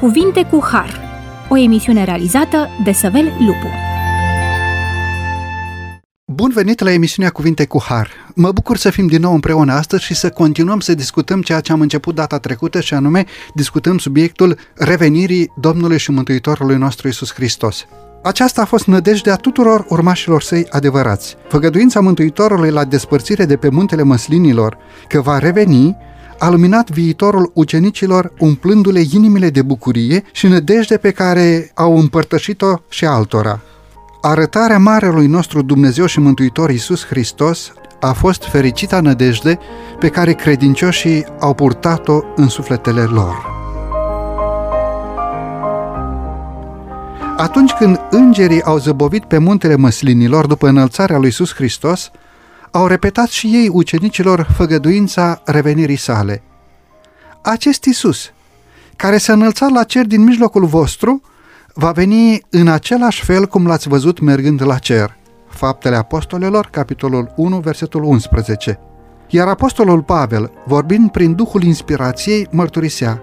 Cuvinte cu Har, o emisiune realizată de Săvel Lupu. Bun venit la emisiunea Cuvinte cu Har. Mă bucur să fim din nou împreună astăzi și să continuăm să discutăm ceea ce am început data trecută și anume discutăm subiectul revenirii Domnului și Mântuitorului nostru Isus Hristos. Aceasta a fost nădejdea tuturor urmașilor săi adevărați. Făgăduința Mântuitorului la despărțire de pe muntele măslinilor, că va reveni, a luminat viitorul ucenicilor umplându-le inimile de bucurie și nădejde pe care au împărtășit-o și altora. Arătarea Marelui nostru Dumnezeu și Mântuitor Iisus Hristos a fost fericita nădejde pe care credincioșii au purtat-o în sufletele lor. Atunci când îngerii au zăbovit pe muntele măslinilor după înălțarea lui Iisus Hristos, au repetat și ei ucenicilor făgăduința revenirii sale. Acest Isus, care s-a înălțat la cer din mijlocul vostru, va veni în același fel cum l-ați văzut mergând la cer. Faptele Apostolelor, capitolul 1, versetul 11. Iar Apostolul Pavel, vorbind prin Duhul Inspirației, mărturisea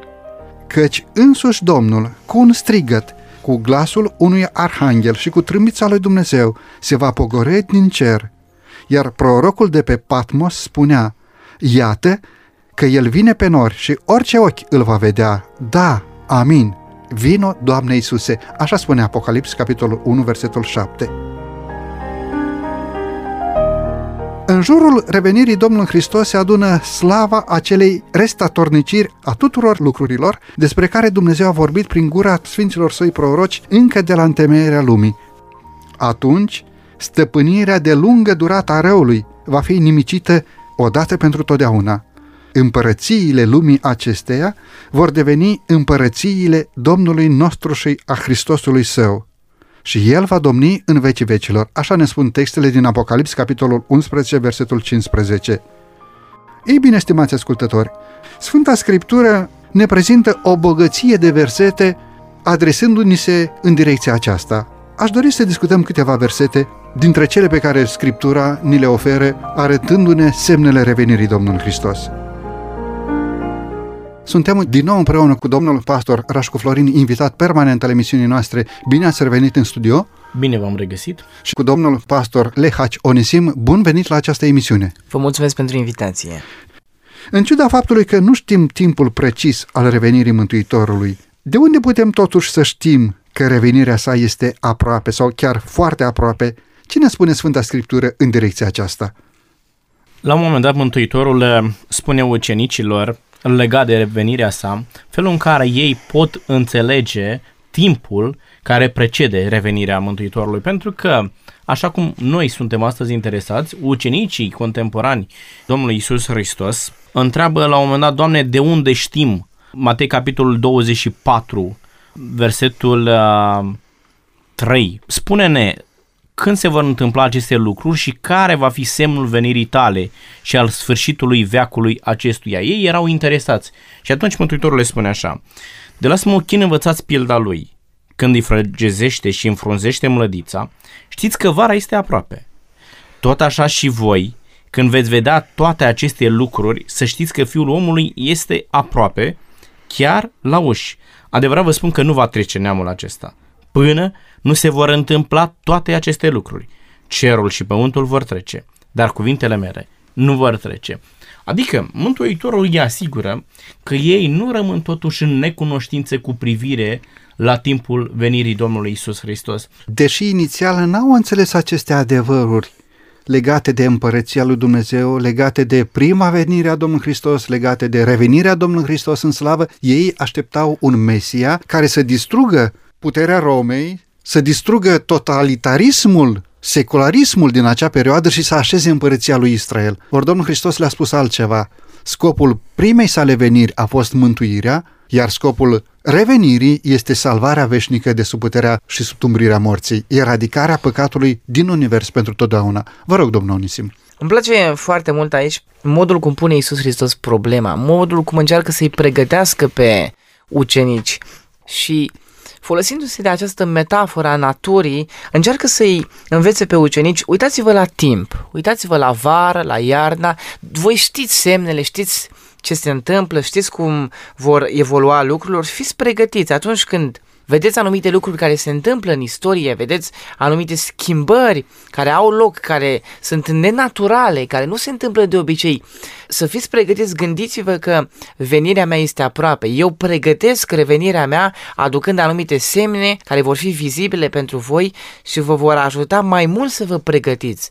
căci însuși Domnul, cu un strigăt, cu glasul unui arhanghel și cu trâmbița lui Dumnezeu, se va pogorâ din cer iar prorocul de pe Patmos spunea, Iată că el vine pe nori și orice ochi îl va vedea. Da, amin. Vino, Doamne Iisuse. Așa spune Apocalips, capitolul 1, versetul 7. În jurul revenirii Domnului Hristos se adună slava acelei restatorniciri a tuturor lucrurilor despre care Dumnezeu a vorbit prin gura Sfinților Săi proroci încă de la întemeierea lumii. Atunci, stăpânirea de lungă durată a răului va fi nimicită odată pentru totdeauna. Împărățiile lumii acesteia vor deveni împărățiile Domnului nostru și a Hristosului Său. Și El va domni în vecii vecilor. Așa ne spun textele din Apocalips, capitolul 11, versetul 15. Ei bine, stimați ascultători, Sfânta Scriptură ne prezintă o bogăție de versete adresându-ni se în direcția aceasta. Aș dori să discutăm câteva versete dintre cele pe care Scriptura ni le oferă, arătându-ne semnele revenirii Domnului Hristos. Suntem din nou împreună cu domnul pastor Rașcu Florin, invitat permanent al emisiunii noastre. Bine ați revenit în studio! Bine v-am regăsit! Și cu domnul pastor Lehaci Onisim, bun venit la această emisiune! Vă mulțumesc pentru invitație! În ciuda faptului că nu știm timpul precis al revenirii Mântuitorului, de unde putem totuși să știm că revenirea sa este aproape sau chiar foarte aproape ce ne spune Sfânta Scriptură în direcția aceasta? La un moment dat, Mântuitorul eh, spune ucenicilor, legat de revenirea sa, felul în care ei pot înțelege timpul care precede revenirea Mântuitorului. Pentru că, așa cum noi suntem astăzi interesați, ucenicii contemporani Domnului Isus Hristos întreabă la un moment dat, Doamne, de unde știm? Matei capitolul 24, versetul uh, 3. Spune-ne când se vor întâmpla aceste lucruri și care va fi semnul venirii tale și al sfârșitului veacului acestuia. Ei erau interesați. Și atunci Mântuitorul le spune așa, de la smochin învățați pilda lui. Când îi frăgezește și înfrunzește mlădița, știți că vara este aproape. Tot așa și voi, când veți vedea toate aceste lucruri, să știți că Fiul omului este aproape, chiar la uși. Adevărat vă spun că nu va trece neamul acesta până nu se vor întâmpla toate aceste lucruri. Cerul și pământul vor trece, dar cuvintele mele nu vor trece. Adică Mântuitorul îi asigură că ei nu rămân totuși în necunoștință cu privire la timpul venirii Domnului Isus Hristos. Deși inițial n-au înțeles aceste adevăruri legate de împărăția lui Dumnezeu, legate de prima venire a Domnului Hristos, legate de revenirea Domnului Hristos în slavă, ei așteptau un Mesia care să distrugă puterea Romei să distrugă totalitarismul, secularismul din acea perioadă și să așeze împărăția lui Israel. Ori Domnul Hristos le-a spus altceva. Scopul primei sale veniri a fost mântuirea, iar scopul revenirii este salvarea veșnică de sub puterea și sub tumbrirea morții, eradicarea păcatului din univers pentru totdeauna. Vă rog, domnul Onisim. Îmi place foarte mult aici modul cum pune Iisus Hristos problema, modul cum încearcă să-i pregătească pe ucenici și folosindu-se de această metaforă a naturii, încearcă să-i învețe pe ucenici, uitați-vă la timp, uitați-vă la vară, la iarna, voi știți semnele, știți ce se întâmplă, știți cum vor evolua lucrurile, fiți pregătiți. Atunci când vedeți anumite lucruri care se întâmplă în istorie, vedeți anumite schimbări care au loc, care sunt nenaturale, care nu se întâmplă de obicei. Să fiți pregătiți, gândiți-vă că venirea mea este aproape. Eu pregătesc revenirea mea aducând anumite semne care vor fi vizibile pentru voi și vă vor ajuta mai mult să vă pregătiți.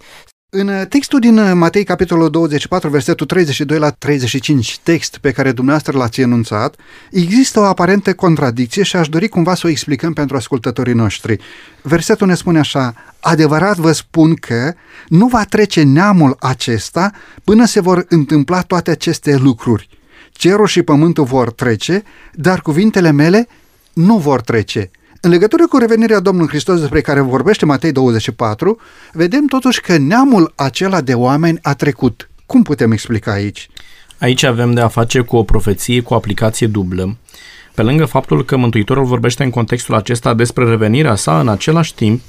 În uh, textul din uh, Matei, capitolul 24, versetul 32 la 35, text pe care dumneavoastră l-ați enunțat, există o aparentă contradicție și aș dori cumva să o explicăm pentru ascultătorii noștri. Versetul ne spune așa, adevărat vă spun că nu va trece neamul acesta până se vor întâmpla toate aceste lucruri. Cerul și pământul vor trece, dar cuvintele mele nu vor trece. În legătură cu revenirea Domnului Hristos despre care vorbește Matei 24, vedem totuși că neamul acela de oameni a trecut. Cum putem explica aici? Aici avem de a face cu o profeție cu aplicație dublă. Pe lângă faptul că Mântuitorul vorbește în contextul acesta despre revenirea sa, în același timp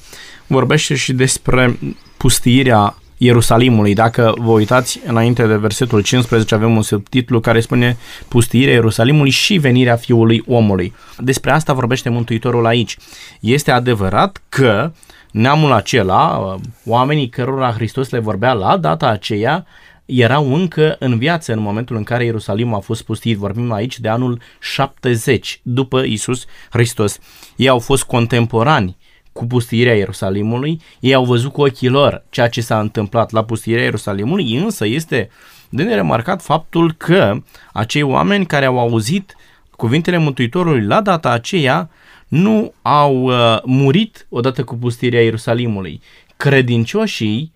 vorbește și despre pustiirea Ierusalimului. Dacă vă uitați înainte de versetul 15, avem un subtitlu care spune Pustiirea Ierusalimului și venirea Fiului Omului. Despre asta vorbește Mântuitorul aici. Este adevărat că neamul acela, oamenii cărora Hristos le vorbea la data aceea, erau încă în viață în momentul în care Ierusalimul a fost pustit. Vorbim aici de anul 70 după Isus Hristos. Ei au fost contemporani cu pustiirea Ierusalimului, ei au văzut cu ochii lor ceea ce s-a întâmplat la pustiirea Ierusalimului, însă este de neremarcat faptul că acei oameni care au auzit cuvintele Mântuitorului la data aceea nu au uh, murit odată cu pustirea Ierusalimului. Credincioșii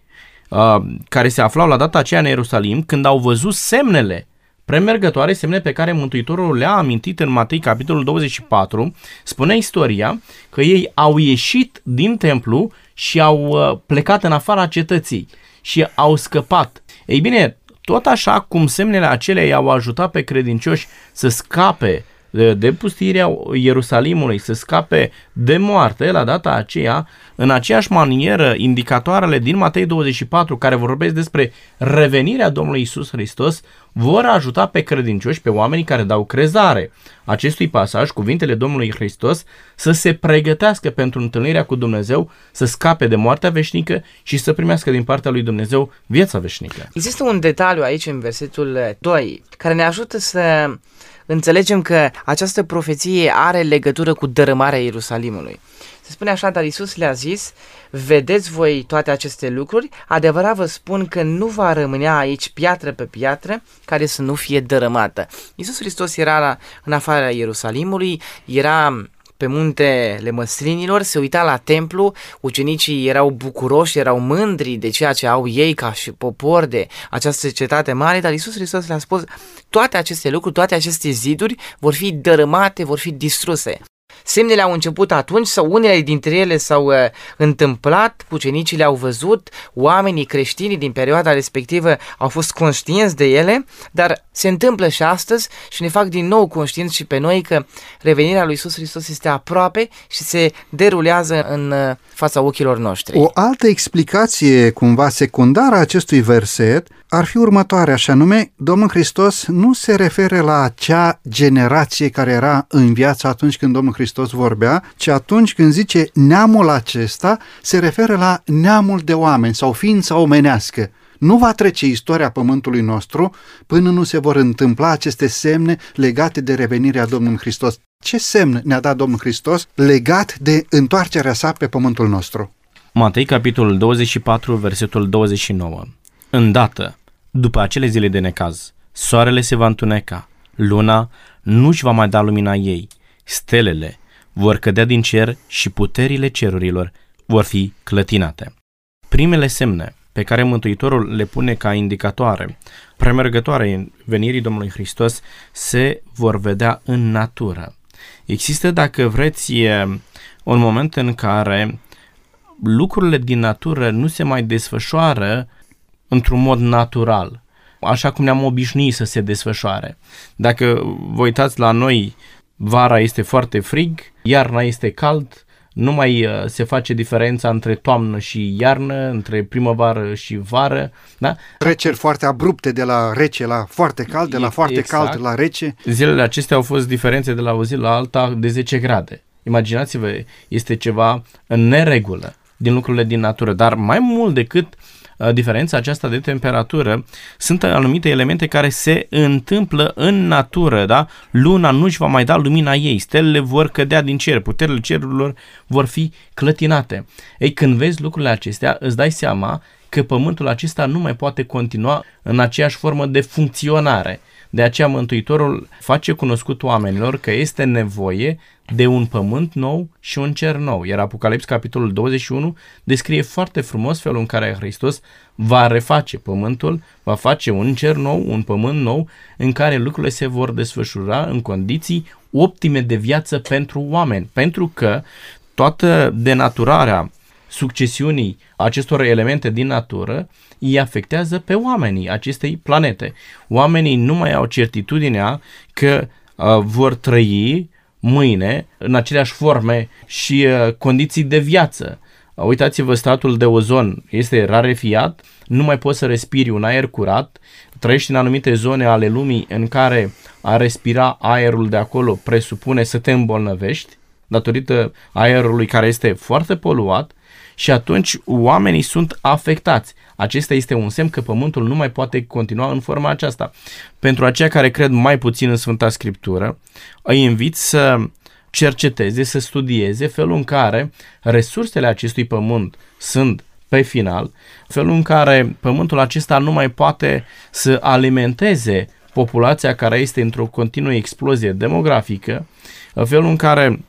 uh, care se aflau la data aceea în Ierusalim, când au văzut semnele premergătoare, semne pe care Mântuitorul le-a amintit în Matei, capitolul 24, spune istoria că ei au ieșit din templu și au uh, plecat în afara cetății și au scăpat. Ei bine, tot așa cum semnele acelea i-au ajutat pe credincioși să scape de, de pustirea Ierusalimului, să scape de moarte la data aceea, în aceeași manieră, indicatoarele din Matei 24, care vorbesc despre revenirea Domnului Isus Hristos, vor ajuta pe credincioși, pe oamenii care dau crezare acestui pasaj, cuvintele Domnului Hristos, să se pregătească pentru întâlnirea cu Dumnezeu, să scape de moartea veșnică și să primească din partea lui Dumnezeu viața veșnică. Există un detaliu aici în versetul 2 care ne ajută să înțelegem că această profeție are legătură cu dărâmarea Ierusalimului. Se spune așa, dar Isus le-a zis, vedeți voi toate aceste lucruri, adevărat vă spun că nu va rămânea aici piatră pe piatră care să nu fie dărâmată. Isus Hristos era la, în afara Ierusalimului, era pe muntele măslinilor, se uita la templu, ucenicii erau bucuroși, erau mândri de ceea ce au ei ca și popor de această cetate mare, dar Isus Hristos le-a spus toate aceste lucruri, toate aceste ziduri vor fi dărâmate, vor fi distruse. Semnele au început atunci sau unele dintre ele s-au uh, întâmplat, pucenicii le-au văzut, oamenii creștini din perioada respectivă au fost conștienți de ele, dar se întâmplă și astăzi și ne fac din nou conștienți și pe noi că revenirea lui Isus Hristos este aproape și se derulează în uh, fața ochilor noștri. O altă explicație cumva secundară a acestui verset ar fi următoarea, și anume, Domnul Hristos nu se referă la acea generație care era în viață atunci când Domnul Hristos vorbea, ci atunci când zice neamul acesta, se referă la neamul de oameni sau ființa omenească. Nu va trece istoria pământului nostru până nu se vor întâmpla aceste semne legate de revenirea Domnului Hristos. Ce semn ne-a dat Domnul Hristos legat de întoarcerea sa pe pământul nostru? Matei, capitolul 24, versetul 29. Îndată, după acele zile de necaz, soarele se va întuneca, luna nu-și va mai da lumina ei, stelele vor cădea din cer și puterile cerurilor vor fi clătinate. Primele semne pe care Mântuitorul le pune ca indicatoare premergătoare în venirii Domnului Hristos se vor vedea în natură. Există, dacă vreți, un moment în care lucrurile din natură nu se mai desfășoară într-un mod natural, așa cum ne-am obișnuit să se desfășoare. Dacă vă uitați la noi, vara este foarte frig, iarna este cald, nu mai uh, se face diferența între toamnă și iarnă, între primăvară și vară. Da? Treceri foarte abrupte de la rece la foarte cald, de la foarte exact. cald la rece. Zilele acestea au fost diferențe de la o zi la alta de 10 grade. Imaginați-vă, este ceva în neregulă din lucrurile din natură, dar mai mult decât uh, diferența aceasta de temperatură, sunt anumite elemente care se întâmplă în natură, da? Luna nu-și va mai da lumina ei, stelele vor cădea din cer, puterile cerurilor vor fi clătinate. Ei, când vezi lucrurile acestea, îți dai seama că pământul acesta nu mai poate continua în aceeași formă de funcționare. De aceea Mântuitorul face cunoscut oamenilor că este nevoie de un pământ nou și un cer nou. Iar Apocalips, capitolul 21, descrie foarte frumos felul în care Hristos va reface pământul, va face un cer nou, un pământ nou, în care lucrurile se vor desfășura în condiții optime de viață pentru oameni. Pentru că toată denaturarea succesiunii acestor elemente din natură îi afectează pe oamenii acestei planete. Oamenii nu mai au certitudinea că uh, vor trăi mâine în aceleași forme și uh, condiții de viață. Uh, uitați-vă, statul de ozon este rarefiat, nu mai poți să respiri un aer curat, trăiești în anumite zone ale lumii în care a respira aerul de acolo presupune să te îmbolnăvești datorită aerului care este foarte poluat și atunci oamenii sunt afectați. Acesta este un semn că pământul nu mai poate continua în forma aceasta. Pentru aceia care cred mai puțin în Sfânta Scriptură, îi invit să cerceteze, să studieze felul în care resursele acestui pământ sunt pe final, felul în care pământul acesta nu mai poate să alimenteze populația care este într-o continuă explozie demografică, felul în care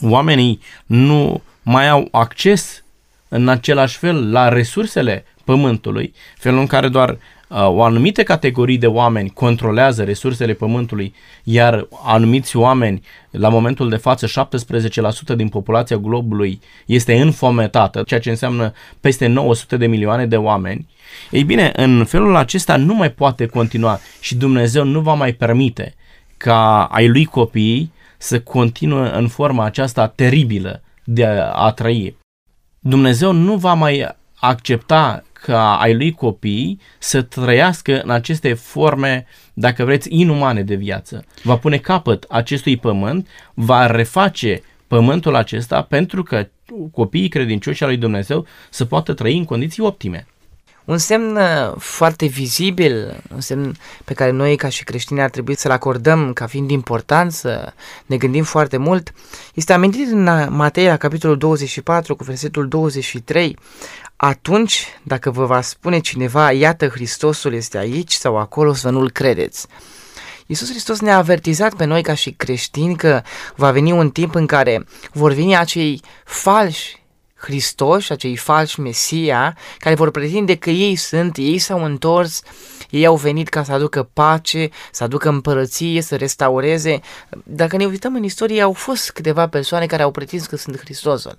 oamenii nu mai au acces în același fel la resursele pământului, felul în care doar uh, o anumită categorie de oameni controlează resursele pământului, iar anumiți oameni, la momentul de față, 17% din populația globului este înfometată, ceea ce înseamnă peste 900 de milioane de oameni. Ei bine, în felul acesta nu mai poate continua și Dumnezeu nu va mai permite ca ai lui copii să continue în forma aceasta teribilă de a, a trăi. Dumnezeu nu va mai accepta ca ai lui copii să trăiască în aceste forme, dacă vreți, inumane de viață. Va pune capăt acestui pământ, va reface pământul acesta pentru că copiii credincioși al lui Dumnezeu să poată trăi în condiții optime. Un semn uh, foarte vizibil, un semn pe care noi ca și creștini ar trebui să-l acordăm ca fiind important, să ne gândim foarte mult, este amintit în Matei, la capitolul 24, cu versetul 23, atunci, dacă vă va spune cineva, iată Hristosul este aici sau acolo, să nu-l credeți. Iisus Hristos ne-a avertizat pe noi ca și creștini că va veni un timp în care vor veni acei falși Hristos, acei falși Mesia, care vor pretinde că ei sunt, ei s-au întors, ei au venit ca să aducă pace, să aducă împărăție, să restaureze. Dacă ne uităm în istorie, au fost câteva persoane care au pretins că sunt Hristosul.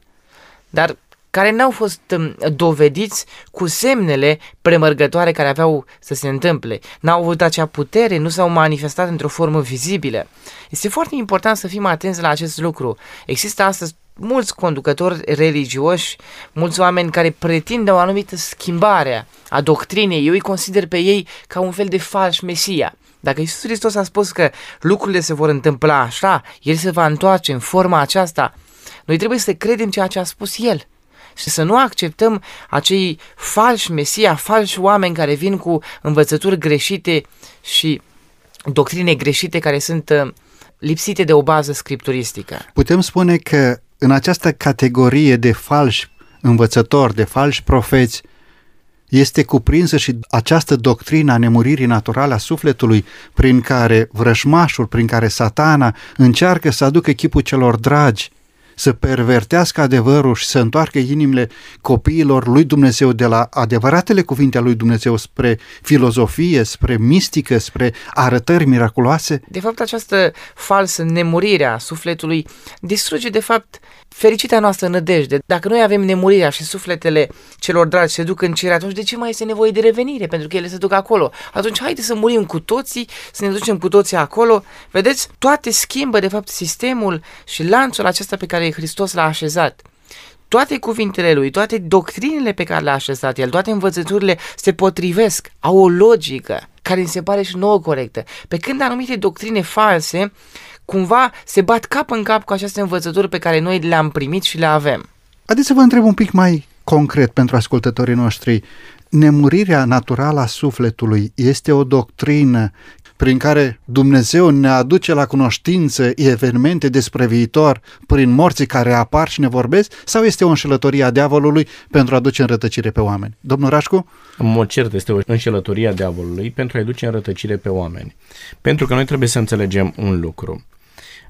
Dar care n-au fost um, dovediți cu semnele premărgătoare care aveau să se întâmple. N-au avut acea putere, nu s-au manifestat într-o formă vizibilă. Este foarte important să fim atenți la acest lucru. Există astăzi mulți conducători religioși, mulți oameni care pretind o anumită schimbare a doctrinei, eu îi consider pe ei ca un fel de falși Mesia. Dacă Iisus Hristos a spus că lucrurile se vor întâmpla așa, El se va întoarce în forma aceasta, noi trebuie să credem ceea ce a spus El și să nu acceptăm acei falși Mesia, falși oameni care vin cu învățături greșite și doctrine greșite care sunt uh, lipsite de o bază scripturistică. Putem spune că în această categorie de falși învățători, de falși profeți, este cuprinsă și această doctrină a nemuririi naturale a sufletului prin care vrășmașul, prin care satana încearcă să aducă chipul celor dragi să pervertească adevărul și să întoarcă inimile copiilor lui Dumnezeu de la adevăratele cuvinte ale lui Dumnezeu spre filozofie, spre mistică, spre arătări miraculoase? De fapt, această falsă nemurire a sufletului distruge, de fapt, fericita noastră nădejde. Dacă noi avem nemurirea și sufletele celor dragi se duc în cer, atunci de ce mai este nevoie de revenire? Pentru că ele se duc acolo. Atunci haide să murim cu toții, să ne ducem cu toții acolo. Vedeți, toate schimbă de fapt sistemul și lanțul acesta pe care care Hristos l-a așezat, toate cuvintele lui, toate doctrinele pe care le-a așezat el, toate învățăturile se potrivesc, au o logică care îmi se pare și nouă corectă. Pe când anumite doctrine false cumva se bat cap în cap cu aceste învățături pe care noi le-am primit și le avem. Haideți să vă întreb un pic mai concret pentru ascultătorii noștri. Nemurirea naturală a sufletului este o doctrină prin care Dumnezeu ne aduce la cunoștință evenimente despre viitor prin morții care apar și ne vorbesc sau este o înșelătorie a diavolului pentru a duce în rătăcire pe oameni? Domnul Rașcu? În mod cert este o înșelătorie a diavolului pentru a-i duce în rătăcire pe oameni. Pentru că noi trebuie să înțelegem un lucru.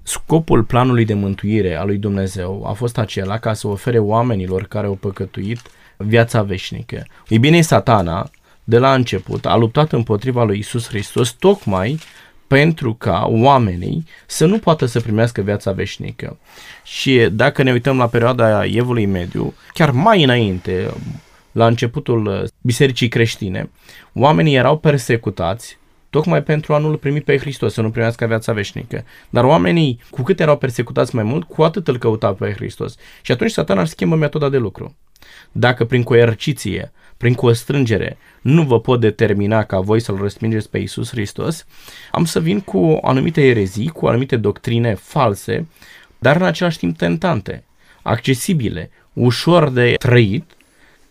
Scopul planului de mântuire a lui Dumnezeu a fost acela ca să ofere oamenilor care au păcătuit viața veșnică. Ei bine, satana, de la început, a luptat împotriva lui Isus Hristos tocmai pentru ca oamenii să nu poată să primească viața veșnică. Și dacă ne uităm la perioada Evului Mediu, chiar mai înainte, la începutul bisericii creștine, oamenii erau persecutați tocmai pentru a nu-L primi pe Hristos, să nu primească viața veșnică. Dar oamenii, cu cât erau persecutați mai mult, cu atât îl căutau pe Hristos. Și atunci satana își schimbă metoda de lucru. Dacă prin coerciție, prin constrângere, nu vă pot determina ca voi să-L respingeți pe Isus Hristos, am să vin cu anumite erezii, cu anumite doctrine false, dar în același timp tentante, accesibile, ușor de trăit,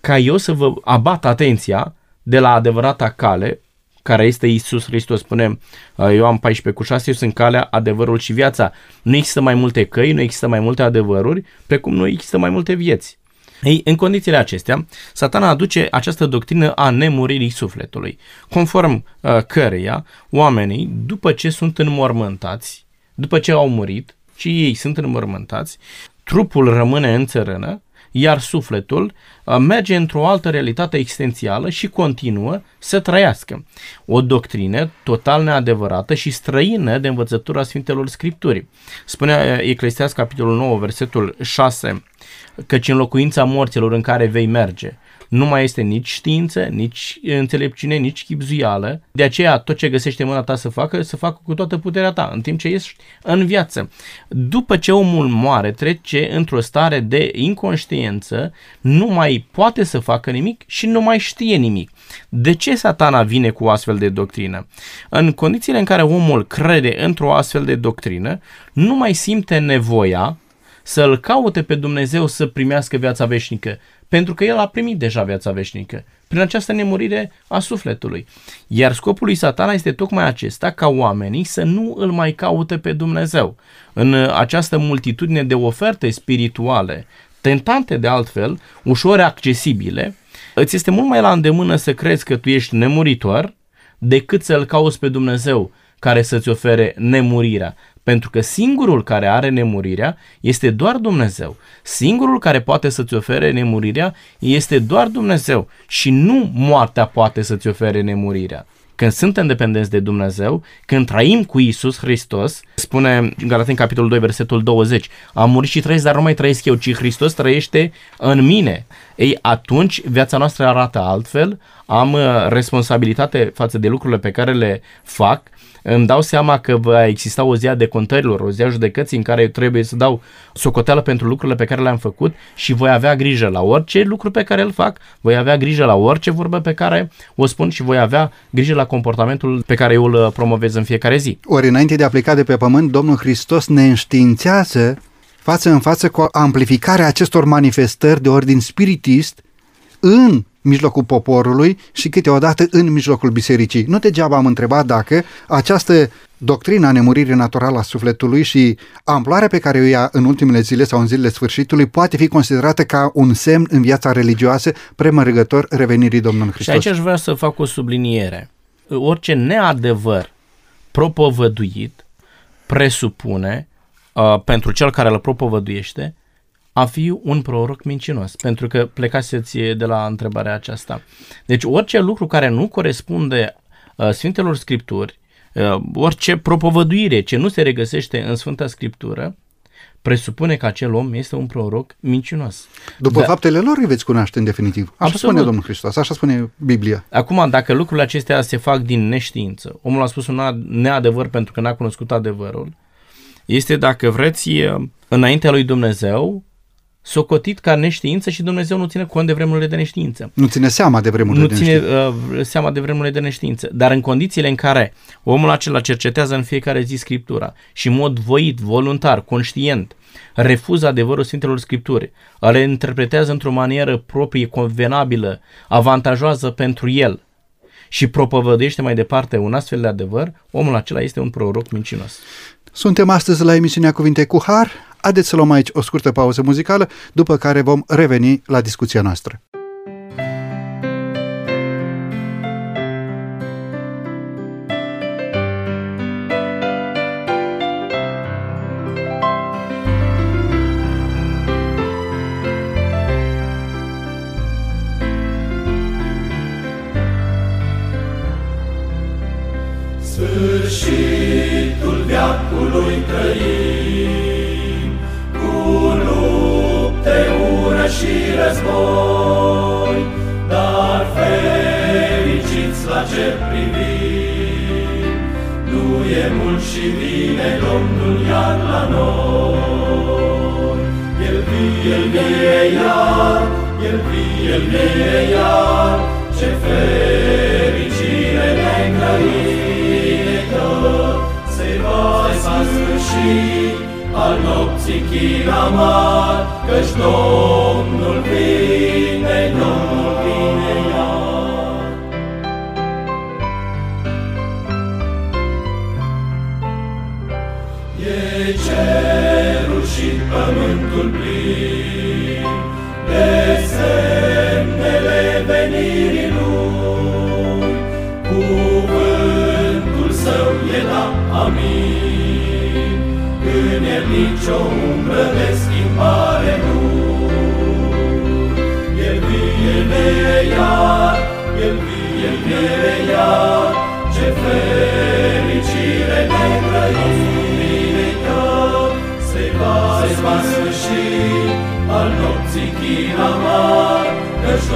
ca eu să vă abat atenția de la adevărata cale care este Isus Hristos. Spunem, eu am 14 cu 6, eu sunt calea, adevărul și viața. Nu există mai multe căi, nu există mai multe adevăruri, precum nu există mai multe vieți. Ei, în condițiile acestea, satana aduce această doctrină a nemuririi sufletului, conform uh, căreia oamenii, după ce sunt înmormântați, după ce au murit, și ei sunt înmormântați, trupul rămâne în țărână iar sufletul uh, merge într-o altă realitate existențială și continuă să trăiască. O doctrină total neadevărată și străină de învățătura Sfintelor Scripturii. Spunea uh, Eclesiastes capitolul 9, versetul 6, căci în locuința morților în care vei merge, nu mai este nici știință, nici înțelepciune, nici chipzuială. De aceea tot ce găsește mâna ta să facă, să facă cu toată puterea ta, în timp ce ești în viață. După ce omul moare, trece într-o stare de inconștiență, nu mai poate să facă nimic și nu mai știe nimic. De ce satana vine cu o astfel de doctrină? În condițiile în care omul crede într-o astfel de doctrină, nu mai simte nevoia să-L caute pe Dumnezeu să primească viața veșnică, pentru că El a primit deja viața veșnică, prin această nemurire a sufletului. Iar scopul lui satana este tocmai acesta, ca oamenii să nu îl mai caute pe Dumnezeu. În această multitudine de oferte spirituale, tentante de altfel, ușor accesibile, îți este mult mai la îndemână să crezi că tu ești nemuritor decât să-L cauți pe Dumnezeu care să-ți ofere nemurirea. Pentru că singurul care are nemurirea este doar Dumnezeu. Singurul care poate să-ți ofere nemurirea este doar Dumnezeu și nu moartea poate să-ți ofere nemurirea. Când suntem dependenți de Dumnezeu, când trăim cu Isus Hristos, spune Galaten capitolul 2, versetul 20, am murit și trăiesc, dar nu mai trăiesc eu, ci Hristos trăiește în mine. Ei, atunci viața noastră arată altfel, am uh, responsabilitate față de lucrurile pe care le fac, îmi dau seama că va exista o zi a decontărilor, o zi a judecății în care eu trebuie să dau socoteală pentru lucrurile pe care le-am făcut și voi avea grijă la orice lucru pe care îl fac, voi avea grijă la orice vorbă pe care o spun și voi avea grijă la comportamentul pe care eu îl promovez în fiecare zi. Ori înainte de a pleca de pe pământ, Domnul Hristos ne înștiințează față în față cu amplificarea acestor manifestări de ordin spiritist în mijlocul poporului și câteodată în mijlocul bisericii. Nu degeaba am întrebat dacă această doctrina nemuririi naturală a sufletului și amploarea pe care o ia în ultimele zile sau în zilele sfârșitului poate fi considerată ca un semn în viața religioasă premărgător revenirii Domnului Hristos. Și aici aș vrea să fac o subliniere. Orice neadevăr propovăduit presupune uh, pentru cel care îl propovăduiește a fi un proroc mincinos, pentru că plecaseți de la întrebarea aceasta. Deci orice lucru care nu corespunde uh, Sfintelor Scripturi, uh, orice propovăduire ce nu se regăsește în Sfânta Scriptură, presupune că acel om este un proroc mincinos. După da. faptele lor îi veți cunoaște în definitiv. Așa Absolut. spune Domnul Hristos, așa spune Biblia. Acum, dacă lucrurile acestea se fac din neștiință, omul a spus un neadevăr pentru că n-a cunoscut adevărul, este, dacă vreți, înaintea lui Dumnezeu, socotit ca neștiință și Dumnezeu nu ține cont de vremurile de neștiință. Nu ține seama de vremurile nu de ține neștiință. uh, seama de vremurile de neștiință. Dar în condițiile în care omul acela cercetează în fiecare zi Scriptura și în mod voit, voluntar, conștient, refuză adevărul Sfintelor Scripturi, le interpretează într-o manieră proprie, convenabilă, avantajoasă pentru el și propovăduiește mai departe un astfel de adevăr, omul acela este un proroc mincinos. Suntem astăzi la emisiunea Cuvinte cu Har. Haideți să luăm aici o scurtă pauză muzicală, după care vom reveni la discuția noastră. La cer privim, nu e mult și vine Domnul iar la noi. El vie, El vie iar, El vie, El vie iar, ce fericire ne grăită, se va sfârși al nopții chin amar, căci Domnul nicio umbră de schimbare nu. El vie, el vie iar, el vie, el vie iar, ce fericire ne grăită, se va, se va sfârși al nopții chin amar, căci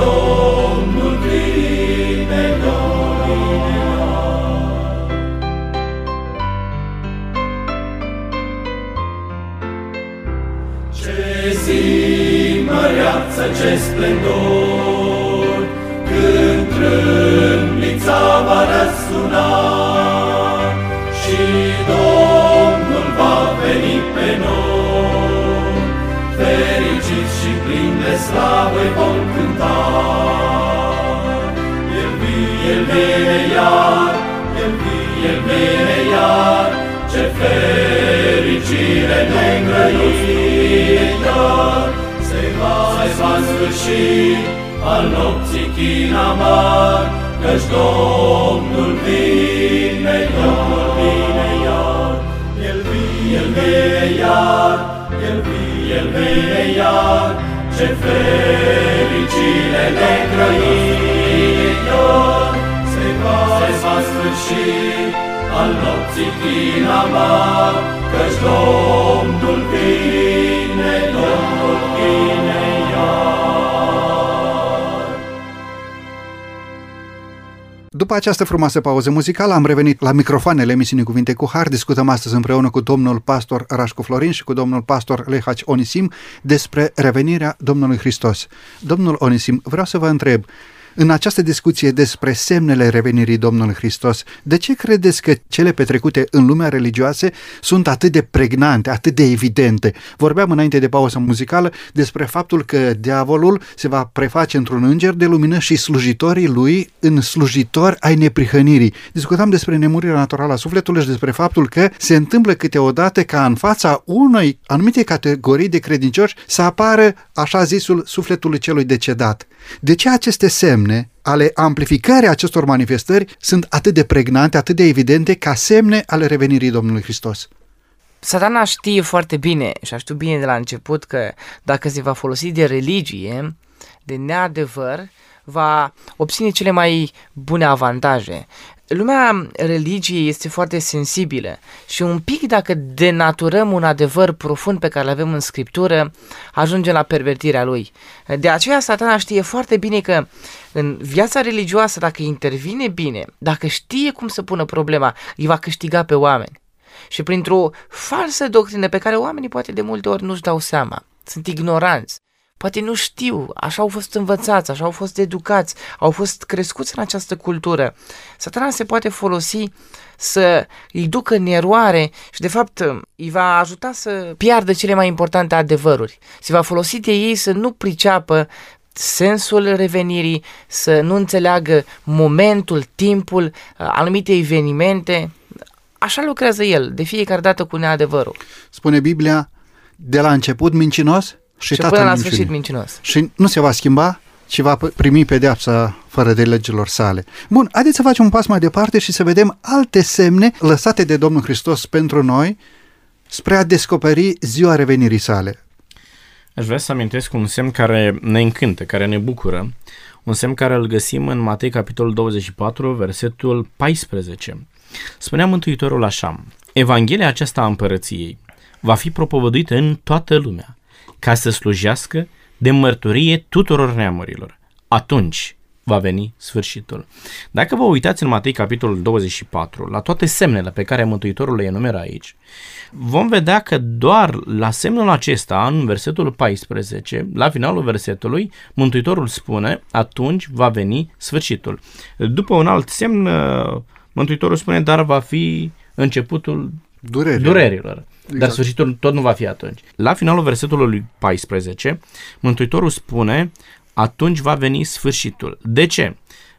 măreață, ce splendor, Când trâmbița va răsuna Și Domnul va veni pe noi, Fericiți și plini de slavă vom cânta. El vine, El vine iar, El vine, El vine iar, Ce fericire neîngrăită se va sfârși al nopții chin amar, Căci Domnul vine, Domnul vine iar. El vine, El vine iar, El vine, El vine iar, Ce fericire negrăită Se va, se va sfârși al nopții chin amar, Căci Domnul vine, Domnul vine iar. După această frumoasă pauză muzicală am revenit la microfoanele emisiunii Cuvinte cu Har. Discutăm astăzi împreună cu domnul pastor Rașcu Florin și cu domnul pastor Lehaci Onisim despre revenirea Domnului Hristos. Domnul Onisim, vreau să vă întreb, în această discuție despre semnele revenirii Domnului Hristos, de ce credeți că cele petrecute în lumea religioasă sunt atât de pregnante, atât de evidente? Vorbeam înainte de pauza muzicală despre faptul că diavolul se va preface într-un înger de lumină și slujitorii lui în slujitori ai neprihănirii. Discutam despre nemurirea naturală a sufletului și despre faptul că se întâmplă câteodată ca în fața unei anumite categorii de credincioși să apară așa zisul sufletului celui decedat. De ce aceste semne ale amplificării acestor manifestări sunt atât de pregnante, atât de evidente ca semne ale revenirii Domnului Hristos? Satana știe foarte bine și a știut bine de la început că dacă se va folosi de religie, de neadevăr, va obține cele mai bune avantaje. Lumea religiei este foarte sensibilă și un pic dacă denaturăm un adevăr profund pe care îl avem în scriptură, ajungem la pervertirea lui. De aceea satana știe foarte bine că în viața religioasă, dacă intervine bine, dacă știe cum să pună problema, îi va câștiga pe oameni. și printr-o falsă doctrină pe care oamenii poate de multe ori nu-și dau seama. Sunt ignoranți. Poate nu știu, așa au fost învățați, așa au fost educați, au fost crescuți în această cultură. Satana se poate folosi să îi ducă în eroare și de fapt îi va ajuta să piardă cele mai importante adevăruri. Se va folosi de ei să nu priceapă sensul revenirii, să nu înțeleagă momentul, timpul, anumite evenimente. Așa lucrează el, de fiecare dată cu neadevărul. Spune Biblia, de la început mincinos și, Și tatăl până la minciunii. sfârșit mincinos. Și nu se va schimba, ci va primi pedeapsa fără de legilor sale. Bun, haideți să facem un pas mai departe și să vedem alte semne lăsate de Domnul Hristos pentru noi spre a descoperi ziua revenirii sale. Aș vrea să amintesc un semn care ne încântă, care ne bucură, un semn care îl găsim în Matei capitolul 24, versetul 14. Spunea Mântuitorul așa, Evanghelia aceasta a împărăției va fi propovăduită în toată lumea, ca să slujească de mărturie tuturor neamurilor. Atunci va veni sfârșitul. Dacă vă uitați în Matei capitolul 24, la toate semnele pe care Mântuitorul le enumeră aici, vom vedea că doar la semnul acesta, în versetul 14, la finalul versetului, Mântuitorul spune, atunci va veni sfârșitul. După un alt semn, uh, Mântuitorul spune, dar va fi începutul Durere. durerilor. Dar Exact. sfârșitul tot nu va fi atunci. La finalul versetului 14, Mântuitorul spune, atunci va veni sfârșitul. De ce?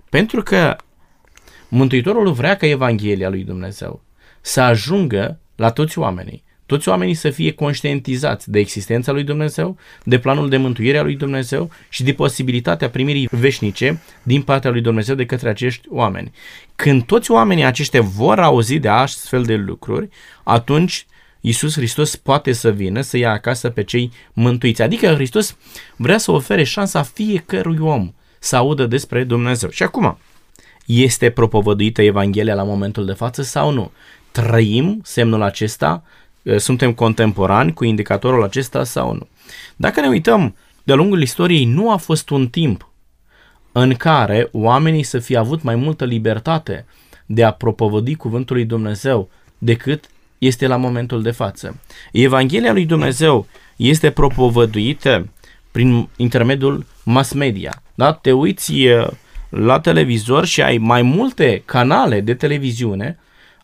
Pentru că Mântuitorul vrea ca Evanghelia lui Dumnezeu să ajungă la toți oamenii. Toți oamenii să fie conștientizați de existența lui Dumnezeu, de planul de mântuire a lui Dumnezeu și de posibilitatea primirii veșnice din partea lui Dumnezeu de către acești oameni. Când toți oamenii aceștia vor auzi de astfel de lucruri, atunci Iisus Hristos poate să vină să ia acasă pe cei mântuiți. Adică Hristos vrea să ofere șansa fiecărui om să audă despre Dumnezeu. Și acum, este propovăduită Evanghelia la momentul de față sau nu? Trăim semnul acesta? Suntem contemporani cu indicatorul acesta sau nu? Dacă ne uităm, de-a lungul istoriei nu a fost un timp în care oamenii să fie avut mai multă libertate de a propovădi cuvântul lui Dumnezeu decât este la momentul de față. Evanghelia lui Dumnezeu este propovăduită prin intermediul mass media. Da? Te uiți uh, la televizor și ai mai multe canale de televiziune